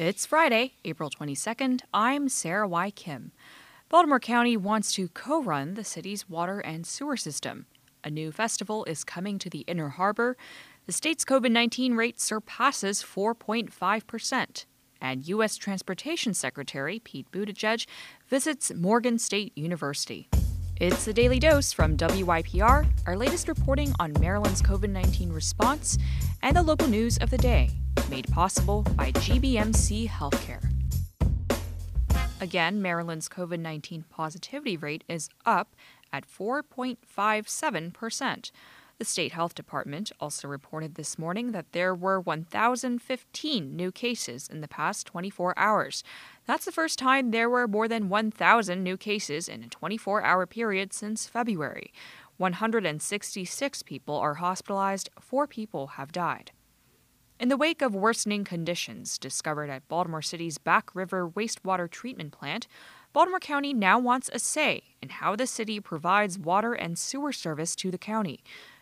It's Friday, April 22nd. I'm Sarah Y. Kim. Baltimore County wants to co run the city's water and sewer system. A new festival is coming to the Inner Harbor. The state's COVID 19 rate surpasses 4.5%. And U.S. Transportation Secretary Pete Buttigieg visits Morgan State University. It's a daily dose from WYPR, our latest reporting on Maryland's COVID 19 response, and the local news of the day, made possible by GBMC Healthcare. Again, Maryland's COVID 19 positivity rate is up at 4.57%. The state health department also reported this morning that there were 1,015 new cases in the past 24 hours. That's the first time there were more than 1,000 new cases in a 24 hour period since February. 166 people are hospitalized, four people have died. In the wake of worsening conditions discovered at Baltimore City's Back River wastewater treatment plant, Baltimore County now wants a say in how the city provides water and sewer service to the county.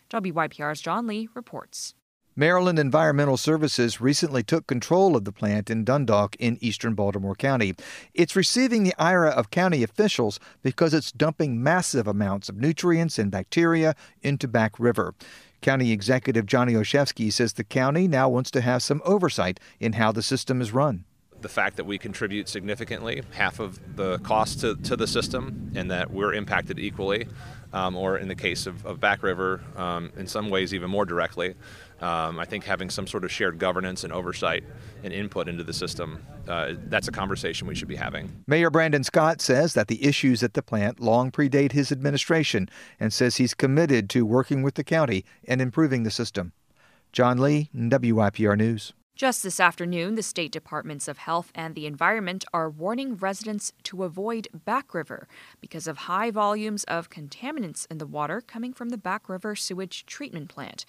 WYPR's John Lee reports. Maryland Environmental Services recently took control of the plant in Dundalk in eastern Baltimore County. It's receiving the ire of county officials because it's dumping massive amounts of nutrients and bacteria into Back River. County Executive Johnny Olszewski says the county now wants to have some oversight in how the system is run. The fact that we contribute significantly, half of the cost to, to the system, and that we're impacted equally, um, or in the case of, of Back River, um, in some ways even more directly. Um, I think having some sort of shared governance and oversight and input into the system, uh, that's a conversation we should be having. Mayor Brandon Scott says that the issues at the plant long predate his administration and says he's committed to working with the county and improving the system. John Lee, WYPR News. Just this afternoon, the state departments of health and the environment are warning residents to avoid Back River because of high volumes of contaminants in the water coming from the Back River sewage treatment plant.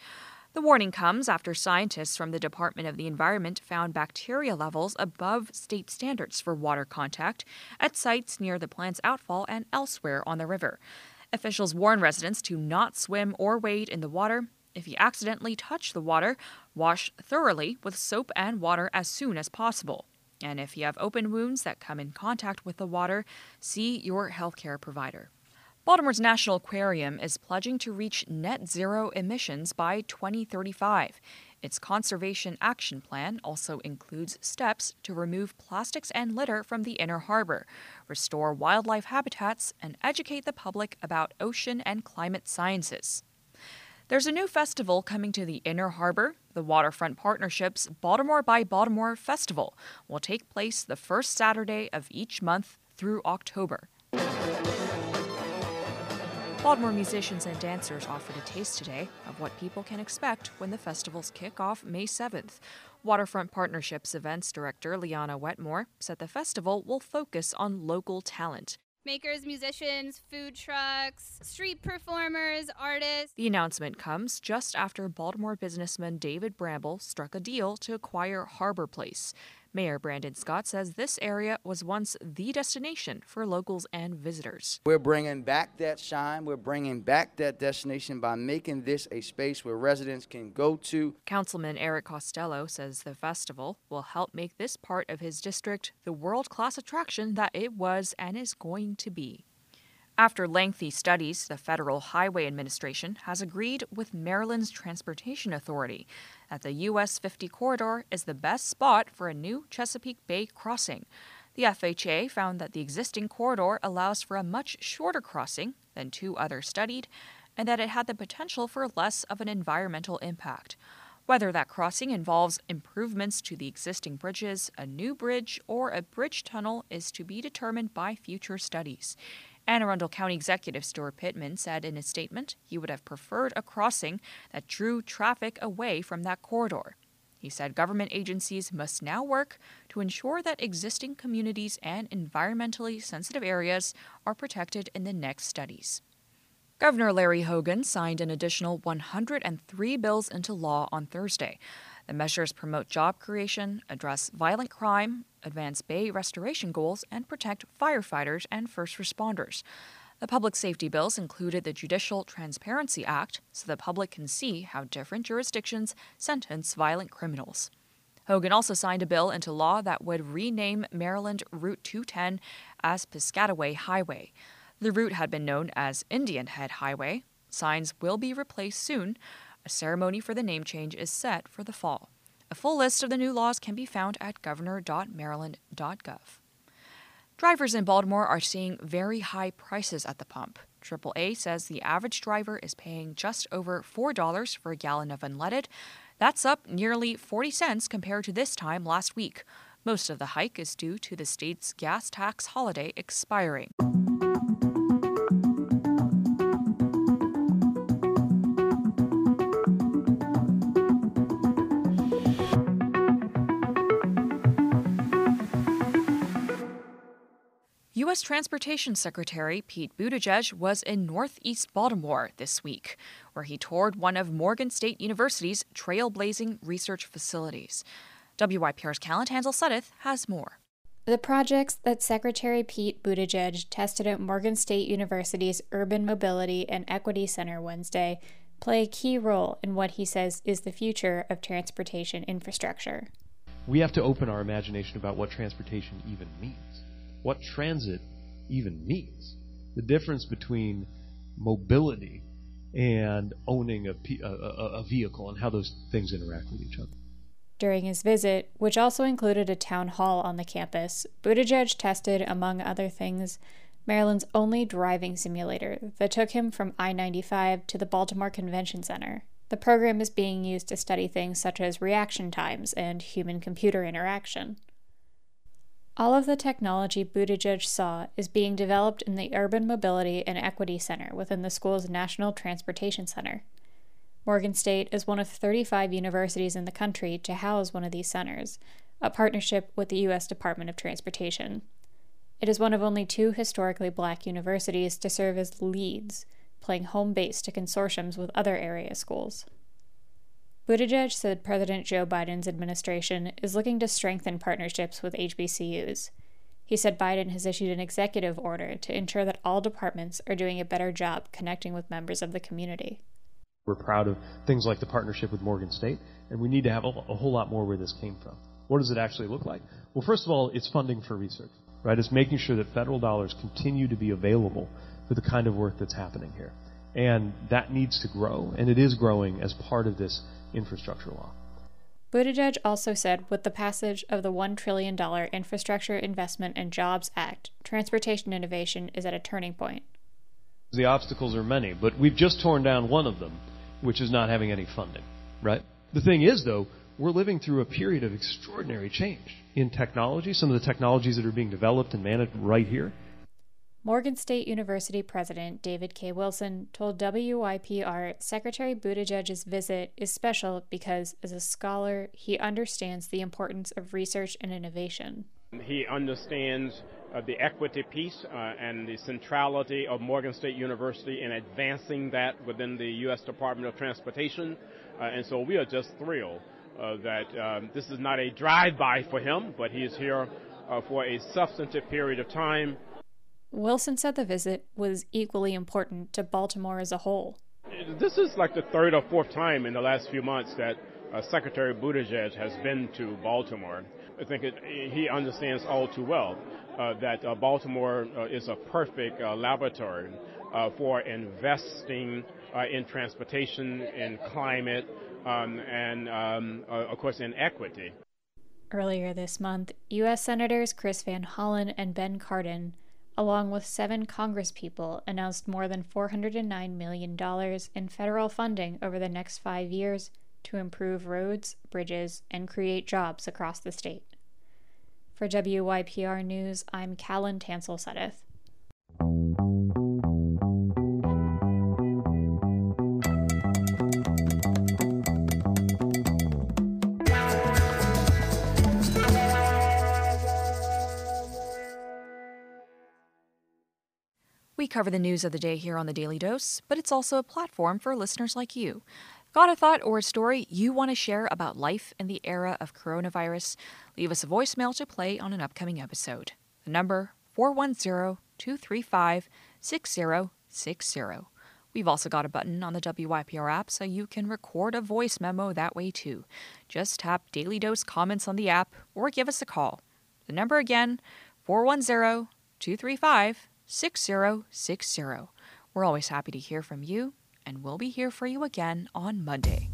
The warning comes after scientists from the Department of the Environment found bacteria levels above state standards for water contact at sites near the plant's outfall and elsewhere on the river. Officials warn residents to not swim or wade in the water if you accidentally touch the water, wash thoroughly with soap and water as soon as possible. And if you have open wounds that come in contact with the water, see your healthcare provider. Baltimore's National Aquarium is pledging to reach net zero emissions by 2035. Its conservation action plan also includes steps to remove plastics and litter from the inner harbor, restore wildlife habitats, and educate the public about ocean and climate sciences. There's a new festival coming to the Inner Harbor. The Waterfront Partnership's Baltimore by Baltimore Festival will take place the first Saturday of each month through October. Baltimore musicians and dancers offered a taste today of what people can expect when the festivals kick off May 7th. Waterfront Partnerships Events Director Liana Wetmore said the festival will focus on local talent makers, musicians, food trucks, street performers, artists. The announcement comes just after Baltimore businessman David Bramble struck a deal to acquire Harborplace. Mayor Brandon Scott says this area was once the destination for locals and visitors. We're bringing back that shine. We're bringing back that destination by making this a space where residents can go to. Councilman Eric Costello says the festival will help make this part of his district the world class attraction that it was and is going to be. After lengthy studies, the Federal Highway Administration has agreed with Maryland's Transportation Authority that the US 50 corridor is the best spot for a new Chesapeake Bay crossing. The FHA found that the existing corridor allows for a much shorter crossing than two others studied, and that it had the potential for less of an environmental impact. Whether that crossing involves improvements to the existing bridges, a new bridge, or a bridge tunnel is to be determined by future studies. Anne Arundel County Executive Stuart Pittman said in a statement he would have preferred a crossing that drew traffic away from that corridor. He said government agencies must now work to ensure that existing communities and environmentally sensitive areas are protected in the next studies. Governor Larry Hogan signed an additional 103 bills into law on Thursday. The measures promote job creation, address violent crime, advance bay restoration goals, and protect firefighters and first responders. The public safety bills included the Judicial Transparency Act so the public can see how different jurisdictions sentence violent criminals. Hogan also signed a bill into law that would rename Maryland Route 210 as Piscataway Highway. The route had been known as Indian Head Highway. Signs will be replaced soon. A ceremony for the name change is set for the fall. A full list of the new laws can be found at governor.maryland.gov. Drivers in Baltimore are seeing very high prices at the pump. AAA says the average driver is paying just over $4 for a gallon of unleaded. That's up nearly 40 cents compared to this time last week. Most of the hike is due to the state's gas tax holiday expiring. U.S. Transportation Secretary Pete Buttigieg was in Northeast Baltimore this week, where he toured one of Morgan State University's trailblazing research facilities. WYPR's Callan Tansill Suddeth has more. The projects that Secretary Pete Buttigieg tested at Morgan State University's Urban Mobility and Equity Center Wednesday play a key role in what he says is the future of transportation infrastructure. We have to open our imagination about what transportation even means what transit even means, the difference between mobility and owning a, a, a, vehicle and how those things interact with each other. During his visit, which also included a town hall on the campus, Buttigieg tested, among other things, Maryland's only driving simulator that took him from I 95 to the Baltimore Convention Center. The program is being used to study things such as reaction times and human computer interaction. All of the technology Buttigieg saw is being developed in the Urban Mobility and Equity Center within the school's National Transportation Center. Morgan State is one of 35 universities in the country to house one of these centers, a partnership with the U.S. Department of Transportation. It is one of only two historically black universities to serve as leads, playing home base to consortiums with other area schools. Buttigieg said President Joe Biden's administration is looking to strengthen partnerships with HBCUs. He said Biden has issued an executive order to ensure that all departments are doing a better job connecting with members of the community. We're proud of things like the partnership with Morgan State, and we need to have a, a whole lot more where this came from. What does it actually look like? Well, first of all, it's funding for research, right? It's making sure that federal dollars continue to be available for the kind of work that's happening here. And that needs to grow, and it is growing as part of this infrastructure law. Buttigieg also said with the passage of the $1 trillion Infrastructure Investment and Jobs Act, transportation innovation is at a turning point. The obstacles are many, but we've just torn down one of them, which is not having any funding, right? The thing is, though, we're living through a period of extraordinary change in technology, some of the technologies that are being developed and managed right here. Morgan State University President David K. Wilson told WYPR Secretary Buttigieg's visit is special because, as a scholar, he understands the importance of research and innovation. He understands uh, the equity piece uh, and the centrality of Morgan State University in advancing that within the U.S. Department of Transportation. Uh, and so we are just thrilled uh, that um, this is not a drive-by for him, but he is here uh, for a substantive period of time Wilson said the visit was equally important to Baltimore as a whole. This is like the third or fourth time in the last few months that uh, Secretary Buttigieg has been to Baltimore. I think it, he understands all too well uh, that uh, Baltimore uh, is a perfect uh, laboratory uh, for investing in transportation, in climate, um, and um, of course in equity. Earlier this month, U.S. Senators Chris Van Hollen and Ben Cardin along with seven congresspeople, announced more than $409 million in federal funding over the next five years to improve roads, bridges, and create jobs across the state. For WYPR News, I'm Callan Tansill Suddeth. Cover the news of the day here on the Daily Dose, but it's also a platform for listeners like you. Got a thought or a story you want to share about life in the era of coronavirus? Leave us a voicemail to play on an upcoming episode. The number 410 235 6060. We've also got a button on the WYPR app so you can record a voice memo that way too. Just tap Daily Dose comments on the app or give us a call. The number again, 410 235 6060. We're always happy to hear from you, and we'll be here for you again on Monday.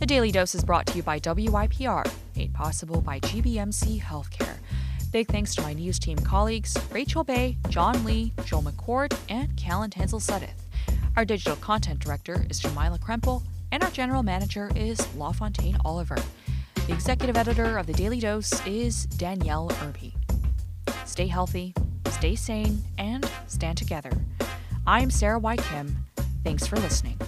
The Daily Dose is brought to you by WYPR, made possible by GBMC Healthcare. Big thanks to my news team colleagues Rachel Baye, John Lee, Joel McCord, and Callan Tansill Suddeth. Our digital content director is Jamyla Krempel, and our general manager is LaFontaine Oliver. The executive editor of the Daily Dose is Danielle Irby. Stay healthy, stay sane, and stand together. I'm Sarah Y. Kim. Thanks for listening.